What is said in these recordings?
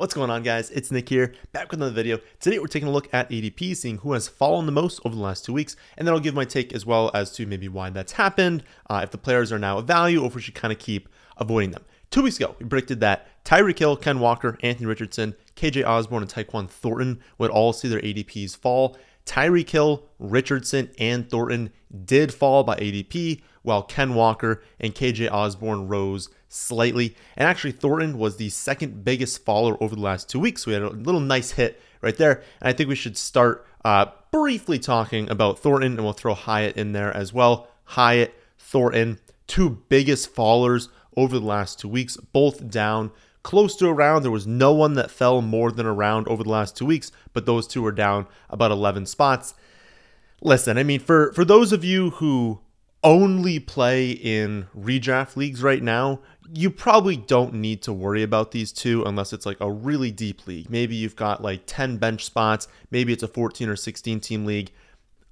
What's going on, guys? It's Nick here, back with another video. Today, we're taking a look at ADP, seeing who has fallen the most over the last two weeks, and then I'll give my take as well as to maybe why that's happened, uh, if the players are now a value, or if we should kind of keep avoiding them. Two weeks ago, we predicted that Tyreek Hill, Ken Walker, Anthony Richardson, KJ Osborn, and Tyquan Thornton would all see their ADPs fall. Tyreek Hill, Richardson, and Thornton did fall by ADP, while Ken Walker and KJ Osborn rose slightly. And actually, Thornton was the second biggest faller over the last two weeks. So we had a little nice hit right there. And I think we should start uh, briefly talking about Thornton, and we'll throw Hyatt in there as well. Hyatt, Thornton, two biggest fallers over the last two weeks, both down close to a round. There was no one that fell more than a round over the last two weeks, but those two are down about 11 spots. Listen, I mean, for, for those of you who only play in redraft leagues right now, you probably don't need to worry about these two unless it's like a really deep league. Maybe you've got like 10 bench spots, maybe it's a 14 or 16 team league.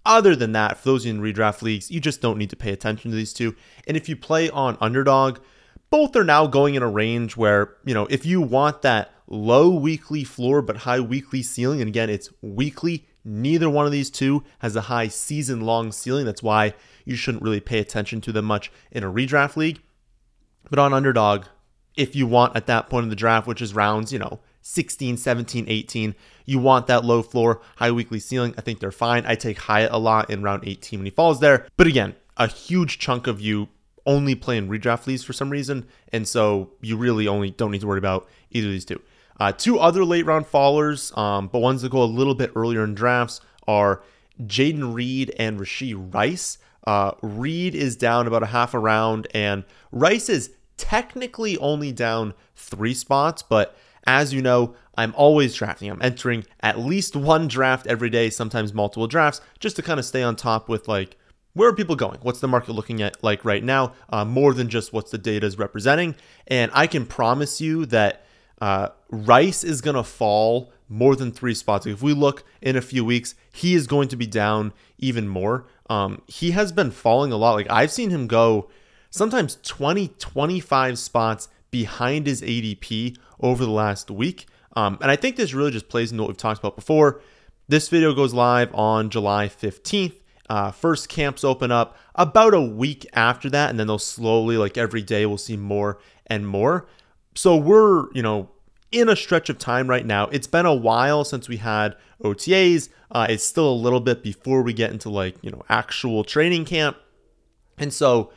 Other than that, for those in redraft leagues, you just don't need to pay attention to these two. And if you play on underdog, both are now going in a range where, you know, if you want that low weekly floor but high weekly ceiling, and again, it's weekly, neither one of these two has a high season long ceiling. That's why you shouldn't really pay attention to them much in a redraft league. But on underdog, if you want at that point in the draft, which is rounds, you know, 16, 17, 18, you want that low floor, high weekly ceiling. I think they're fine. I take Hyatt a lot in round 18 when he falls there. But again, a huge chunk of you only play in redraft leagues for some reason. And so you really only don't need to worry about either of these two. Uh, two other late round fallers, um, but ones that go a little bit earlier in drafts are Jayden Reed and Rashee Rice. Uh, Reed is down about a half a round, and Rice is technically only down three spots, but as you know, I'm always drafting. I'm entering at least one draft every day, sometimes multiple drafts, just to kind of stay on top with like where are people going? What's the market looking at like right now? Uh, more than just what's the data is representing. And I can promise you that uh, Rice is going to fall more than three spots. If we look in a few weeks, he is going to be down even more. Um, he has been falling a lot. Like I've seen him go sometimes 20, 25 spots behind his ADP over the last week. Um, and I think this really just plays into what we've talked about before. This video goes live on July 15th. Uh, first camps open up about a week after that, and then they'll slowly, like every day, we'll see more and more. So we're, you know, in a stretch of time right now. It's been a while since we had OTAs. Uh, it's still a little bit before we get into like, you know, actual training camp. And so,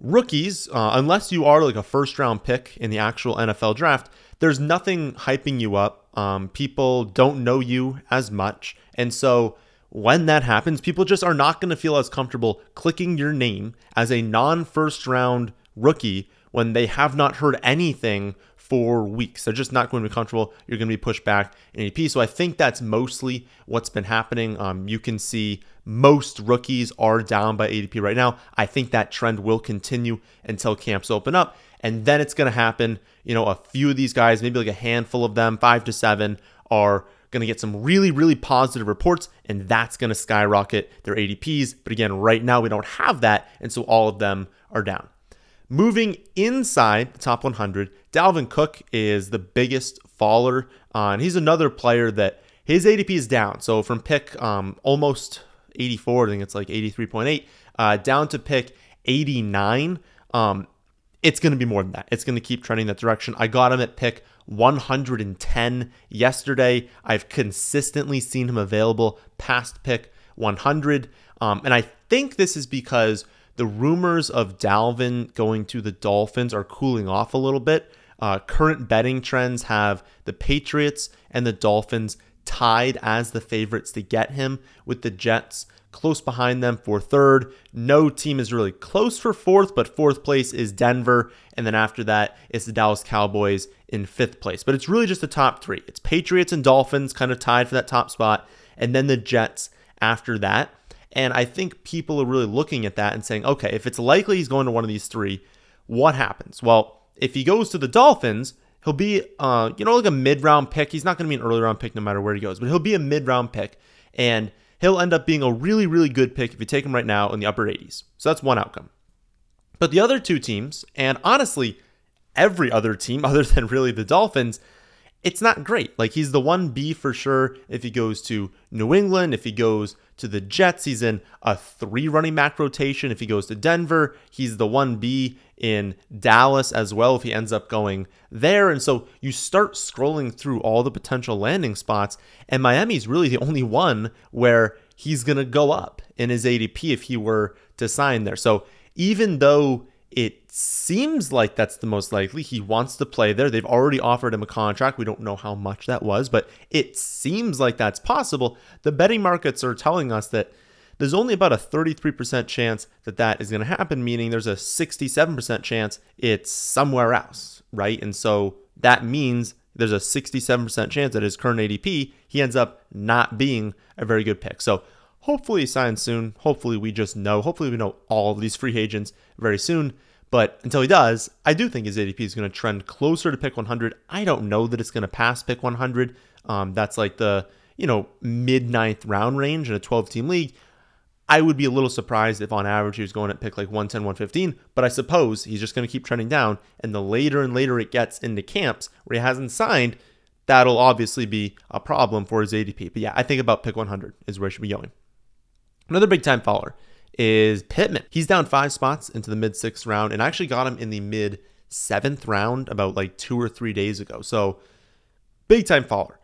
rookies, uh, unless you are like a first round pick in the actual NFL draft, there's nothing hyping you up. Um, people don't know you as much. And so, when that happens, people just are not going to feel as comfortable clicking your name as a non first round rookie when they have not heard anything for weeks. They're just not going to be comfortable. You're going to be pushed back in AP. So I think that's mostly what's been happening. Um, you can see most rookies are down by ADP right now. I think that trend will continue until camps open up. And then it's going to happen. You know, a few of these guys, maybe like a handful of them, five to seven, are going to get some really, really positive reports, and that's going to skyrocket their ADPs. But again, right now we don't have that, and so all of them are down. Moving inside the top 100, Dalvin Cook is the biggest faller, uh, and he's another player that his ADP is down. So from pick um, almost 84, I think it's like 83.8, uh, down to pick 89. Um, it's going to be more than that. It's going to keep trending that direction. I got him at pick 110 yesterday. I've consistently seen him available past pick 100. Um, and I think this is because the rumors of Dalvin going to the Dolphins are cooling off a little bit. Uh, current betting trends have the Patriots and the Dolphins tied as the favorites to get him, with the Jets close behind them for third. No team is really close for fourth, but fourth place is Denver. And then after that, it's the Dallas Cowboys in fifth place. But it's really just the top three. It's Patriots and Dolphins kind of tied for that top spot, and then the Jets after that. And I think people are really looking at that and saying, okay, if it's likely he's going to one of these three, what happens? Well, if he goes to the Dolphins, he'll be, uh, you know, like a mid round pick. He's not going to be an early round pick no matter where he goes, but he'll be a mid round pick. And he'll end up being a really, really good pick if you take him right now in the upper 80s. So that's one outcome. But the other two teams, and honestly, every other team other than really the Dolphins, it's not great. Like he's the 1B for sure if he goes to New England, if he goes to the Jets, he's in a three running back rotation. If he goes to Denver, he's the 1B in Dallas as well if he ends up going there. And so you start scrolling through all the potential landing spots, and Miami's really the only one where he's going to go up in his ADP if he were to sign there. So even though it seems like that's the most likely. He wants to play there. They've already offered him a contract. We don't know how much that was, but it seems like that's possible. The betting markets are telling us that there's only about a 33% chance that that is going to happen, meaning there's a 67% chance it's somewhere else, right? And so that means there's a 67% chance that his current ADP, he ends up not being a very good pick. So hopefully he signs soon. Hopefully we just know. Hopefully we know all of these free agents very soon. But until he does, I do think his ADP is going to trend closer to pick 100. I don't know that it's going to pass pick 100. Um, that's like the you know mid ninth round range in a 12 team league. I would be a little surprised if on average he was going at pick like 110, 115, but I suppose he's just going to keep trending down. And the later and later it gets into camps where he hasn't signed, that'll obviously be a problem for his ADP. But yeah, I think about pick 100 is where he should be going. Another big time follower is Pittman. He's down five spots into the mid sixth round, and I actually got him in the mid seventh round about like two or three days ago. So big time follower.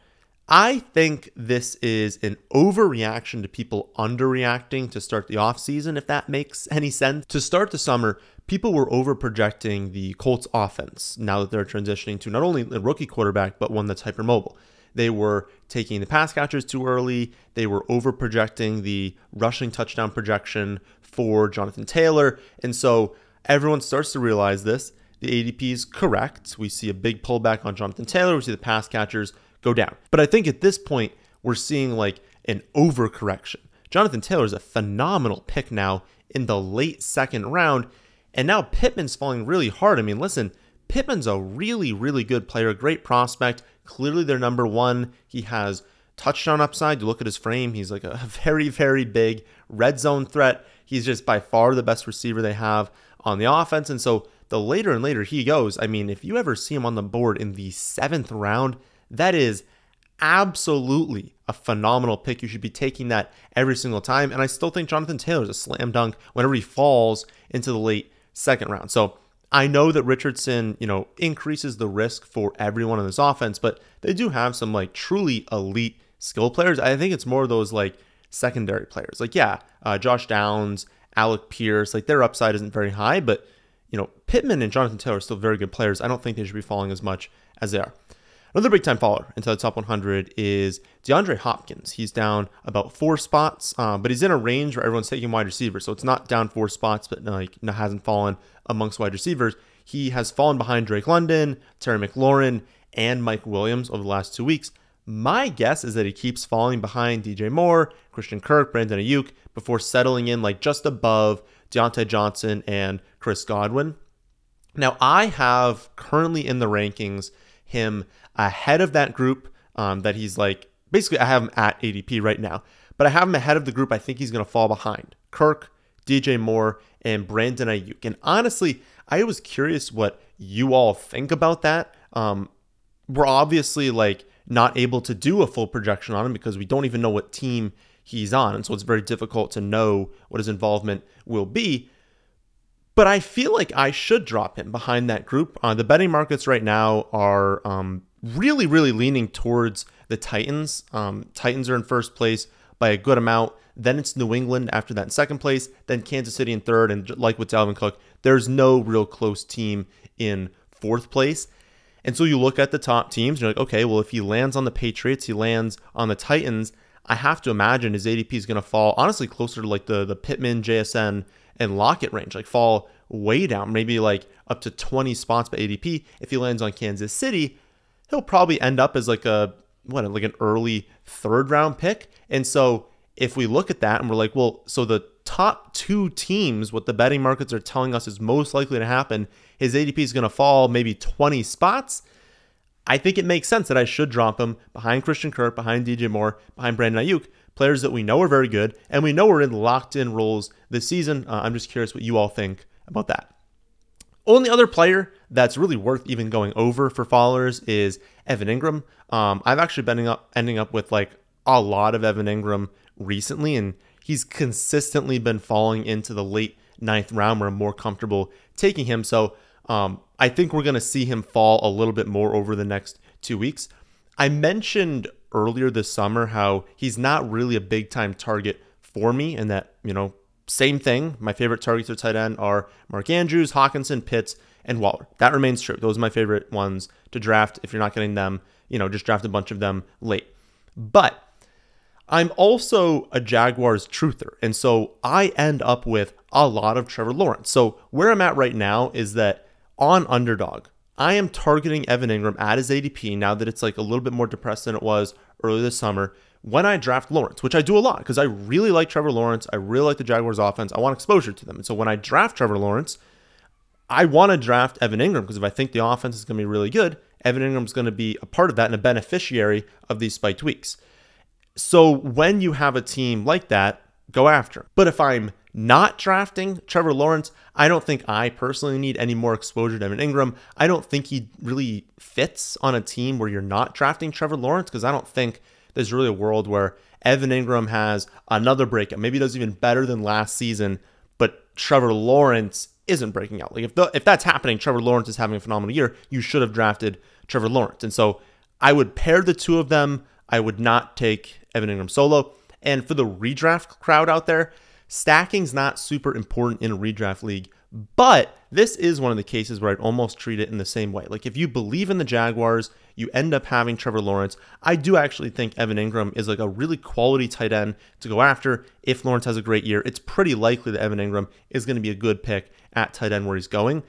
I think this is an overreaction to people underreacting to start the offseason, if that makes any sense. To start the summer, people were overprojecting the Colts offense now that they're transitioning to not only a rookie quarterback, but one that's hypermobile. They were taking the pass catchers too early. They were over projecting the rushing touchdown projection for Jonathan Taylor. And so everyone starts to realize this. The ADP is correct. We see a big pullback on Jonathan Taylor. We see the pass catchers go down. But I think at this point, we're seeing like an overcorrection. Jonathan Taylor is a phenomenal pick now in the late second round. And now Pittman's falling really hard. I mean, listen, Pittman's a really, really good player, great prospect, clearly their number one. He has touchdown upside. You look at his frame, he's like a very, very big red zone threat. He's just by far the best receiver they have on the offense. And so the later and later he goes, I mean, if you ever see him on the board in the seventh round, that is absolutely a phenomenal pick. You should be taking that every single time. And I still think Jonathan Taylor is a slam dunk whenever he falls into the late second round. So I know that Richardson, you know, increases the risk for everyone in this offense, but they do have some like truly elite skill players. I think it's more those like secondary players. Like, yeah, uh, Josh Downs, Alec Pierce, like their upside isn't very high, but you know, Pittman and Jonathan Taylor are still very good players. I don't think they should be falling as much as they are. Another big time follower into the top 100 is DeAndre Hopkins. He's down about four spots, uh, but he's in a range where everyone's taking wide receivers. So it's not down four spots, but like hasn't fallen amongst wide receivers. He has fallen behind Drake London, Terry McLaurin, and Mike Williams over the last two weeks. My guess is that he keeps falling behind DJ Moore, Christian Kirk, Brandon Aiyuk before settling in like just above Diontae Johnson and Chris Godwin. Now, I have currently in the rankings him ahead of that group um, that he's like, basically, I have him at ADP right now, but I have him ahead of the group I think he's going to fall behind Kirk, DJ Moore, and Brandon Aiyuk. And honestly, I was curious what you all think about that. Um, we're obviously like not able to do a full projection on him because we don't even know what team he's on. And so it's very difficult to know what his involvement will be. But I feel like I should drop him behind that group. Uh, the betting markets right now are um, really, really leaning towards the Titans. Um, Titans are in first place by a good amount. Then it's New England after that in second place. Then Kansas City in third. And like with Dalvin Cook, there's no real close team in fourth place. And so you look at the top teams, you're like, okay, well, if he lands on the Patriots, he lands on the Titans. I have to imagine his ADP is going to fall honestly closer to like the the Pittman, JSN, and Lockett range, like fall way down, maybe like up to 20 spots by ADP. If he lands on Kansas City, he'll probably end up as like a what like an early third round pick. And so if we look at that and we're like, well, so the top two teams, what the betting markets are telling us is most likely to happen, his ADP is going to fall maybe 20 spots. I think it makes sense that I should drop him behind Christian Kirk, behind DJ Moore, behind Brandon Aiyuk, players that we know are very good, and we know we're in locked in roles this season. Uh, I'm just curious what you all think about that. Only other player that's really worth even going over for followers is Evan Engram. Um, I've actually been ending up, ending up with like a lot of Evan Engram recently, and he's consistently been falling into the late ninth round where I'm more comfortable taking him. So um, I think we're going to see him fall a little bit more over the next two weeks. I mentioned earlier this summer how he's not really a big time target for me, and that, you know, same thing. My favorite targets at tight end are Mark Andrews, Hockenson, Pitts, and Waller. That remains true. Those are my favorite ones to draft. If you're not getting them, you know, just draft a bunch of them late. But I'm also a Jaguars truther. And so I end up with a lot of Trevor Lawrence. So where I'm at right now is that on underdog, I am targeting Evan Engram at his ADP now that it's like a little bit more depressed than it was early this summer when I draft Lawrence, which I do a lot because I really like Trevor Lawrence. I really like the Jaguars offense. I want exposure to them. And so when I draft Trevor Lawrence, I want to draft Evan Engram because if I think the offense is going to be really good, Evan Engram is going to be a part of that and a beneficiary of these spiked weeks. So when you have a team like that, go after. But if I'm not drafting Trevor Lawrence, I don't think I personally need any more exposure to Evan Engram. I don't think he really fits on a team where you're not drafting Trevor Lawrence because I don't think there's really a world where Evan Engram has another breakout. Maybe does even better than last season, but Trevor Lawrence isn't breaking out. Like if the, if that's happening, Trevor Lawrence is having a phenomenal year. You should have drafted Trevor Lawrence, and so I would pair the two of them. I would not take Evan Engram solo. And for the redraft crowd out there, stacking's not super important in a redraft league, but this is one of the cases where I'd almost treat it in the same way. Like if you believe in the Jaguars, you end up having Trevor Lawrence. I do actually think Evan Engram is like a really quality tight end to go after. If Lawrence has a great year, it's pretty likely that Evan Engram is going to be a good pick at tight end where he's going.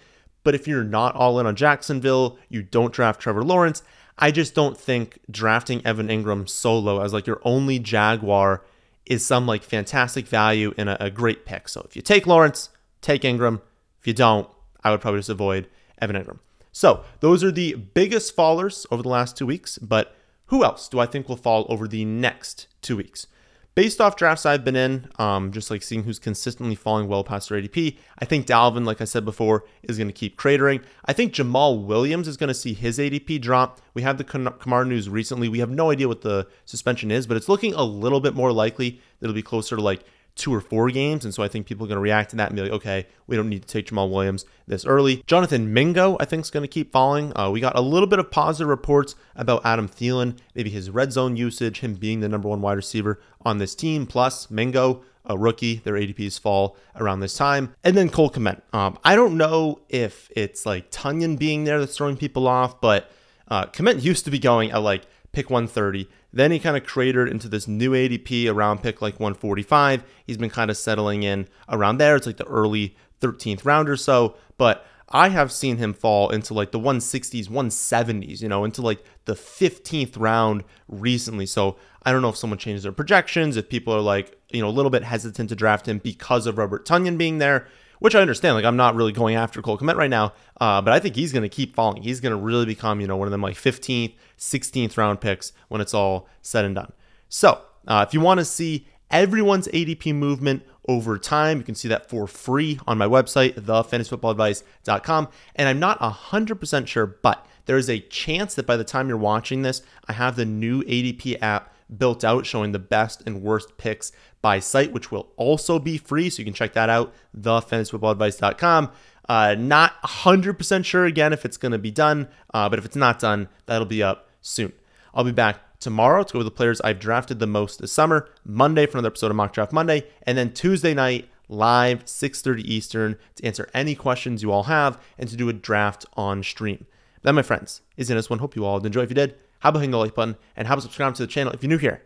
But if you're not all in on Jacksonville, you don't draft Trevor Lawrence. I just don't think drafting Evan Engram solo as like your only Jaguar is some like fantastic value in a, a great pick. So if you take Lawrence, take Engram. If you don't, I would probably just avoid Evan Engram. So those are the biggest fallers over the last two weeks, but who else do I think will fall over the next two weeks? Based off drafts I've been in, um, just like seeing who's consistently falling well past their ADP, I think Dalvin, like I said before, is going to keep cratering. I think Jamaal Williams is going to see his ADP drop. We had the Kamara news recently. We have no idea what the suspension is, but it's looking a little bit more likely that it'll be closer to like two or four games. And so I think people are going to react to that and be like, okay, we don't need to take Jamaal Williams this early. Jonathan Mingo, I think, is going to keep falling. Uh, we got a little bit of positive reports about Adam Thielen, maybe his red zone usage, him being the number one wide receiver on this team, plus Mingo. A rookie, their ADPs fall around this time. And then Cole Kmet. Um, I don't know if it's like Tonyan being there that's throwing people off, but uh, Kmet used to be going at like pick 130. Then he kind of cratered into this new ADP around pick like 145. He's been kind of settling in around there. It's like the early 13th round or so. But I have seen him fall into like the 160s, 170s, you know, into like the 15th round recently. So I don't know if someone changes their projections, if people are like, you know, a little bit hesitant to draft him because of Robert Tonyan being there which I understand. Like I'm not really going after Cole Kmet right now, uh, but I think he's going to keep falling. He's going to really become, you know, one of them like 15th, 16th round picks when it's all said and done. So uh, if you want to see everyone's ADP movement over time, you can see that for free on my website, thefantasyfootballadvice.com. And I'm not 100% sure, but there is a chance that by the time you're watching this, I have the new ADP app built out showing the best and worst picks by site, which will also be free. So you can check that out, thefantasyfootballadvice.com. Uh, not 100% sure again if it's going to be done, uh, but if it's not done, that'll be up soon. I'll be back tomorrow to go over the players I've drafted the most this summer, Monday for another episode of Mock Draft Monday, and then Tuesday night live 6:30 Eastern to answer any questions you all have and to do a draft on stream. That, my friends, is in this one. Hope you all enjoy. If you did, how about hitting the like button and how about subscribing to the channel if you're new here?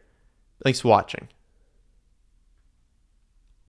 Thanks for watching.